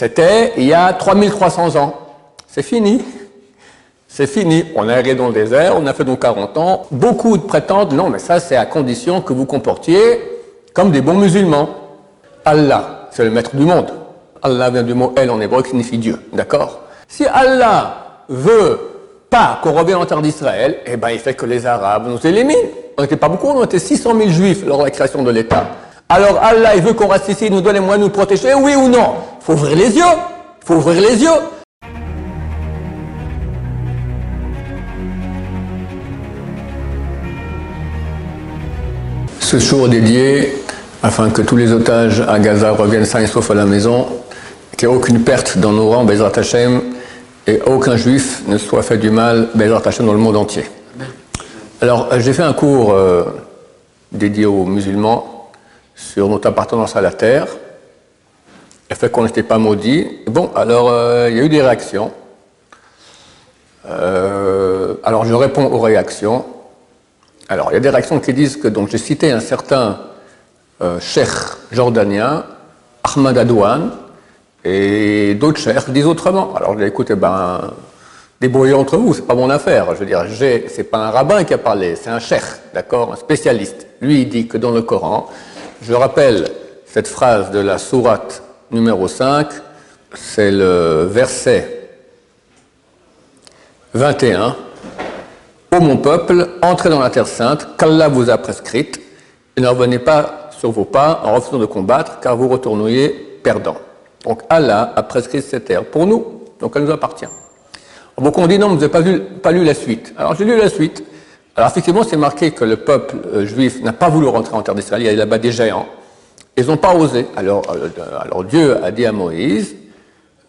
C'était il y a 3300 ans. C'est fini. C'est fini. On a erré dans le désert, on a fait donc 40 ans. Beaucoup de prétendent, non, mais ça c'est à condition que vous comportiez comme des bons musulmans. Allah, c'est le maître du monde. Allah vient du mot El en hébreu qui signifie Dieu. D'accord? Si Allah veut pas qu'on revienne en terre d'Israël, eh ben il fait que les Arabes nous éliminent. On n'était pas beaucoup, on était 600 000 juifs lors de la création de l'État. Alors Allah, il veut qu'on reste ici, il nous donne les moyens de nous protéger, oui ou non? Il faut ouvrir les yeux. Il faut ouvrir les yeux. Ce jour dédié afin que tous les otages à Gaza reviennent sains et saufs à la maison, qu'il n'y ait aucune perte dans nos rangs, Bezrat Hashem, et aucun juif ne soit fait du mal, Bezrat Hashem, dans le monde entier. Alors, j'ai fait un cours euh, dédié aux musulmans sur notre appartenance à la terre, le fait qu'on n'était pas maudit. Bon, alors, euh, il y a eu des réactions. Euh, alors, je réponds aux réactions. Alors, il y a des réactions qui disent que, donc, j'ai cité un certain euh, cheikh jordanien, Ahmad Adouane, et d'autres cheikhs disent autrement. Alors, je dis, écoutez, ben, débrouillez entre vous, c'est pas mon affaire. Je veux dire, c'est pas un rabbin qui a parlé, c'est un cheikh, d'accord, un spécialiste. Lui, il dit que dans le Coran, je rappelle cette phrase de la sourate numéro 5, c'est le verset 21. Ô mon peuple, entrez dans la terre sainte, qu'Allah vous a prescrite, et ne revenez pas sur vos pas en refusant de combattre, car vous retourneriez perdant. Donc Allah a prescrit cette terre pour nous, donc elle nous appartient. Beaucoup ont dit non, vous n'avez pas, pas lu la suite. Alors j'ai lu la suite. Alors effectivement, c'est marqué que le peuple euh, juif n'a pas voulu rentrer en terre d'Israël, il y a là-bas des géants. Ils n'ont pas osé. Alors, euh, alors Dieu a dit à Moïse,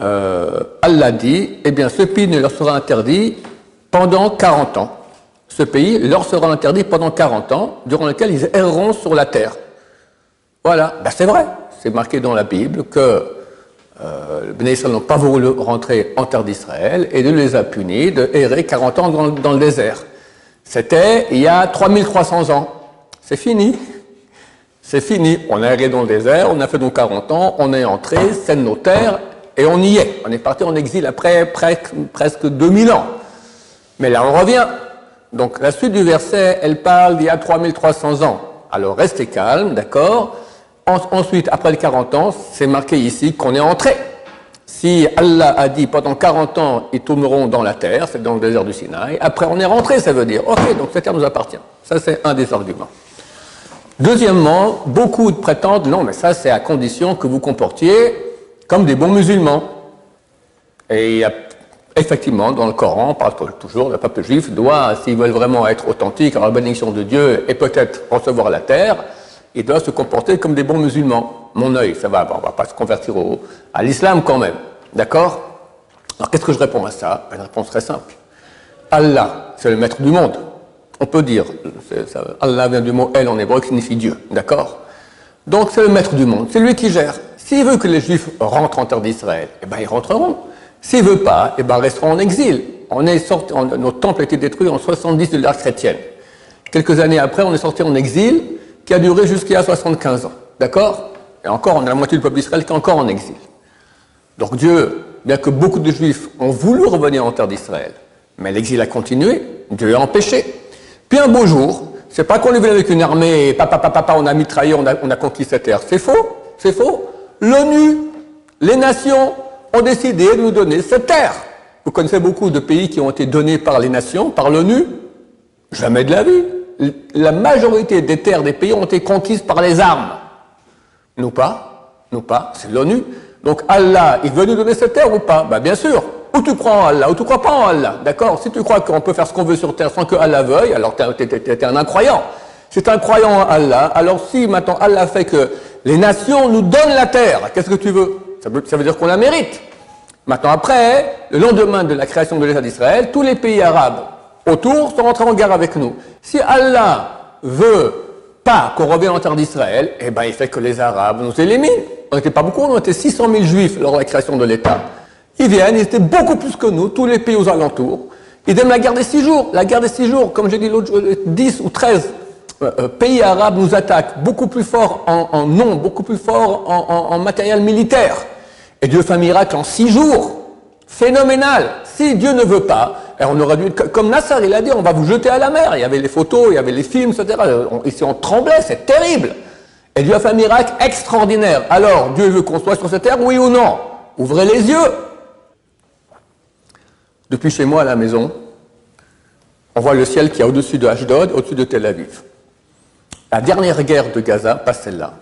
euh, Allah dit, eh bien ce pays ne leur sera interdit pendant 40 ans ce pays leur sera interdit pendant 40 ans, durant lesquels ils erreront sur la terre. Voilà, ben, c'est vrai, c'est marqué dans la Bible que euh, les Israël n'ont pas voulu rentrer en terre d'Israël et Dieu les a punis de errer 40 ans dans, le désert. C'était il y a 3300 ans. C'est fini. C'est fini. On a erré dans le désert, on a fait donc 40 ans, on est entré, c'est nos terres, et on y est. On est parti en exil après presque, presque 2000 ans. Mais là, on revient. Donc la suite du verset, elle parle d'il y a 3300 ans. Alors restez calme, d'accord Ensuite, après les 40 ans, c'est marqué ici qu'on est entré. Si Allah a dit pendant 40 ans, ils tourneront dans la terre, c'est dans le désert du Sinaï, après on est rentré, ça veut dire, ok, donc cette terre nous appartient. Ça, c'est un des arguments. Deuxièmement, beaucoup prétendent, non, mais ça, c'est à condition que vous comportiez comme des bons musulmans. Et Effectivement, dans le Coran, on parle toujours, le peuple juif doit, s'ils veulent vraiment être authentiques, avoir la bénédiction de Dieu et peut-être recevoir la terre, il doit se comporter comme des bons musulmans. Mon œil, ça va, on va pas se convertir à l'islam quand même. D'accord Alors qu'est-ce que je réponds à ça Une réponse très simple. Allah, c'est le maître du monde. On peut dire, Allah vient du mot El en hébreu qui signifie Dieu. D'accord Donc c'est le maître du monde, c'est lui qui gère. S'il veut que les juifs rentrent en terre d'Israël, eh bien ils rentreront. S'il veut pas, eh ben, resteront en exil. On est sorti, notre temple a été détruit en 70 de l'ère chrétienne. Quelques années après, on est sorti en exil, qui a duré jusqu'à 75 ans. D'accord Et encore, on a la moitié du peuple d'Israël qui est encore en exil. Donc Dieu, bien que beaucoup de Juifs ont voulu revenir en terre d'Israël, mais l'exil a continué, Dieu a empêché. Puis un beau jour, c'est pas qu'on est venu avec une armée, et papa, papa, papa, on a mitraillé, on a, on a conquis cette terre. C'est faux, c'est faux. L'ONU, les nations, ont décidé de nous donner cette terre. Vous connaissez beaucoup de pays qui ont été donnés par les nations, par l'ONU Jamais de la vie. La majorité des terres des pays ont été conquises par les armes. Nous pas, nous pas, c'est l'ONU. Donc Allah, il veut nous donner cette terre ou pas? Ben bien sûr. Ou tu crois en Allah, ou tu crois pas en Allah. D'accord? Si tu crois qu'on peut faire ce qu'on veut sur terre sans que Allah veuille, alors tu es, un incroyant. Si tu es un croyant en Allah, alors si maintenant Allah fait que les nations nous donnent la terre, qu'est-ce que tu veux? Ça veut, dire qu'on la mérite. Maintenant, après, le lendemain de la création de l'État d'Israël, tous les pays arabes autour sont rentrés en guerre avec nous. Si Allah veut pas qu'on revienne en terre d'Israël, eh ben, il fait que les Arabes nous éliminent. On n'était pas beaucoup, on était 600 000 juifs lors de la création de l'État. Ils viennent, ils étaient beaucoup plus que nous, tous les pays aux alentours. Ils donnent la guerre des six jours. La guerre des six jours, comme j'ai dit l'autre jour, 10 ou 13 euh, euh, pays arabes nous attaquent beaucoup plus fort en, en nombre, beaucoup plus fort en, matériel militaire. Et Dieu fait un miracle en six jours. Phénoménal. Si Dieu ne veut pas, on aurait dû, comme Nasser, il a dit, on va vous jeter à la mer. Il y avait les photos, il y avait les films, etc. ici, on tremblait, c'est terrible. Et Dieu a fait un miracle extraordinaire. Alors, Dieu veut qu'on soit sur cette terre, oui ou non? Ouvrez les yeux. Depuis chez moi à la maison, on voit le ciel qui est au-dessus de Ashdod, au-dessus de Tel Aviv. La dernière guerre de Gaza, pas celle-là.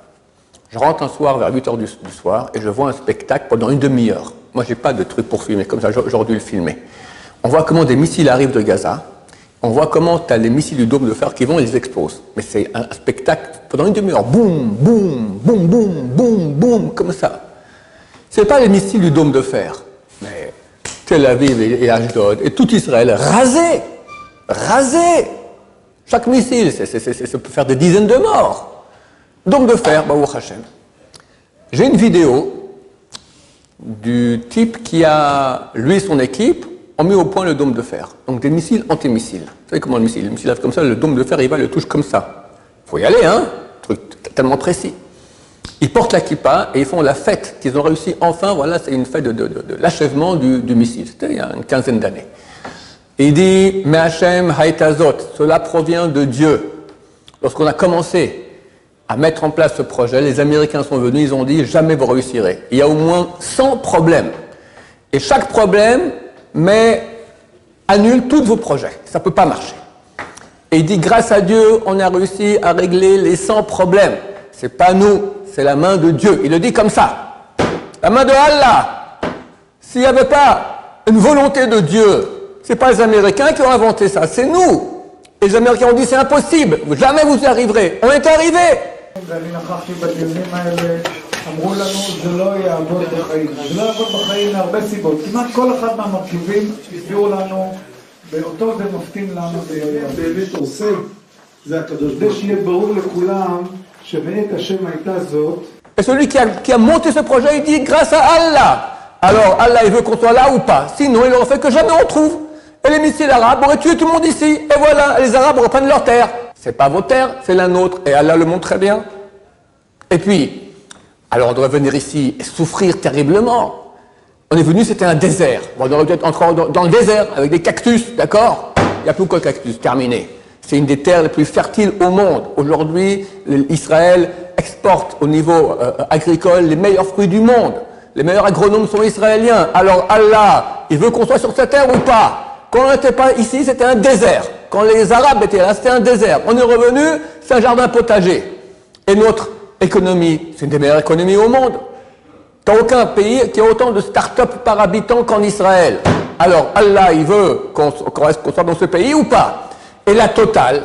Je rentre un soir vers 8 h du, soir et je vois un spectacle pendant une demi-heure. Moi, j'ai pas de truc pour filmer, comme ça, j'aurais dû le filmer. On voit comment des missiles arrivent de Gaza. On voit comment tu as les missiles du dôme de fer qui vont et les explosent. Mais c'est un spectacle pendant une demi-heure. Boum, boum, boum, boum, boum, boum, comme ça. Ce n'est pas les missiles du dôme de fer, mais Tel Aviv et Ashdod et tout Israël rasé, rasé. Chaque missile, ça peut faire des dizaines de morts. Dôme de fer, Baou Hashem. J'ai une vidéo du type qui a, lui et son équipe, ont mis au point le dôme de fer. Donc des missiles antimissiles. Vous savez comment le missile Le missile comme ça, le dôme de fer, il va, le touche comme ça. Faut y aller, hein Truc tellement précis. Ils portent la kippa et ils font la fête qu'ils ont réussi enfin. Voilà, c'est une fête de, l'achèvement du, missile. C'était il y a une quinzaine d'années. Il dit Me'Hachem Haïtazot, cela provient de Dieu. Lorsqu'on a commencé à mettre en place ce projet, les Américains sont venus, ils ont dit jamais vous réussirez. Il y a au moins 100 problèmes. Et chaque problème met, annule tous vos projets. Ça ne peut pas marcher. Et il dit grâce à Dieu, on a réussi à régler les 100 problèmes. C'est pas nous, c'est la main de Dieu. Il le dit comme ça. La main de Allah. S'il n'y avait pas une volonté de Dieu, ce n'est pas les Américains qui ont inventé ça, c'est nous. Et les Américains ont dit c'est impossible, jamais vous y arriverez. On est arrivé. Et celui qui a, qui a monté ce projet, il dit grâce à Allah. Alors Allah, il veut qu'on soit là ou pas. Sinon, il aurait fait que jamais on trouve. Et les missiles arabes auraient tué tout le monde ici. Et voilà, les Arabes reprennent leur terre. C'est pas vos terres, c'est la nôtre. Et Allah le montre très bien. Et puis, alors on doit venir ici et souffrir terriblement. On est venu, c'était un désert. on aurait peut-être entrer dans, le désert avec des cactus, d'accord? Il n'y a plus que cactus, terminé. C'est une des terres les plus fertiles au monde. Aujourd'hui, Israël exporte au niveau euh, agricole les meilleurs fruits du monde. Les meilleurs agronomes sont israéliens. Alors Allah, il veut qu'on soit sur cette terre ou pas? Quand on n'était pas ici, c'était un désert. Quand les Arabes étaient là, c'était un désert. On est revenu, c'est un jardin potager. Et notre économie, c'est une des meilleures économies au monde. T'as aucun pays qui a autant de start-up par habitant qu'en Israël. Alors Allah, il veut qu'on soit dans ce pays ou pas? Et la totale,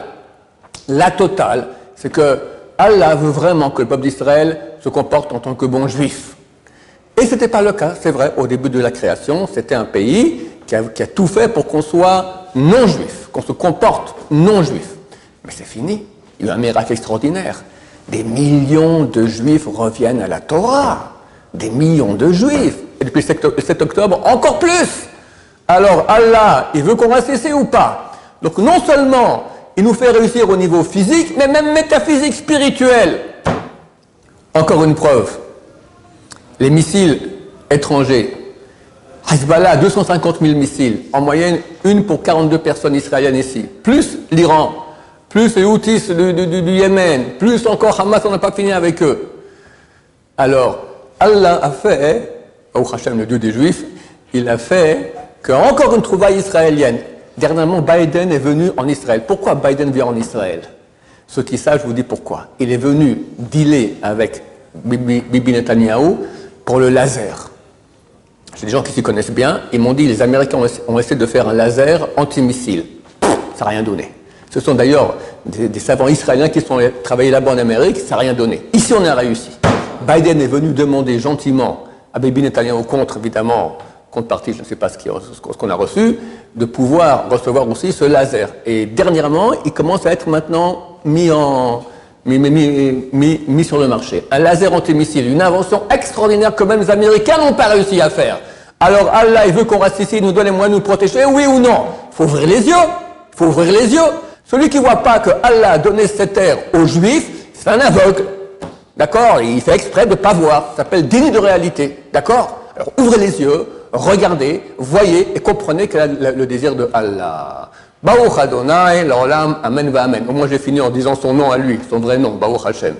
la totale, c'est que Allah veut vraiment que le peuple d'Israël se comporte en tant que bon juif. Et ce n'était pas le cas, c'est vrai, au début de la création, c'était un pays qui a, tout fait pour qu'on soit non juif, qu'on se comporte non juif. Mais c'est fini, il y a eu un miracle extraordinaire. Des millions de juifs reviennent à la Torah. Des millions de juifs. Et depuis 7 octobre, encore plus. Alors Allah, il veut qu'on reste ici ou pas? Donc non seulement il nous fait réussir au niveau physique, mais même métaphysique, spirituel. Encore une preuve. Les missiles étrangers. Hezbollah, 250 000 missiles. En moyenne, une pour 42 personnes israéliennes ici. Plus l'Iran. Plus les Houthis du, Yémen. Plus encore Hamas, on n'a pas fini avec eux. Alors, Allah a fait, au Hashem, le Dieu des Juifs, il a fait qu'encore une trouvaille israélienne, Dernièrement, Biden est venu en Israël. Pourquoi Biden vient en Israël? Ceux qui savent, je vous dis pourquoi. Il est venu dealer avec Bibi, Netanyahu pour le laser. J'ai des gens qui s'y connaissent bien. Ils m'ont dit les Américains ont essayé de faire un laser antimissile. Ça n'a rien donné. Ce sont d'ailleurs des, savants israéliens qui sont travaillés là-bas en Amérique. Ça n'a rien donné. Ici, on a réussi. Biden est venu demander gentiment à Bibi Netanyahu contre, évidemment, contrepartie, je ne sais pas ce qu'on a reçu, de pouvoir recevoir aussi ce laser. Et dernièrement, il commence à être maintenant mis, sur le marché. Un laser antimissile, une invention extraordinaire que même les Américains n'ont pas réussi à faire. Alors Allah, il veut qu'on reste ici, il nous donne les moyens de nous protéger, oui ou non? Il faut ouvrir les yeux. Il faut ouvrir les yeux. Celui qui ne voit pas que Allah a donné cette terre aux Juifs, c'est un aveugle. D'accord Il fait exprès de ne pas voir. Ça s'appelle déni de réalité. D'accord Alors ouvrez les yeux, regardez, voyez et comprenez quel est le désir de Allah. Baruch Adonai, l'Olam, Amen va Amen. Au moins j'ai fini en disant son nom à lui, son vrai nom, Baruch Hashem.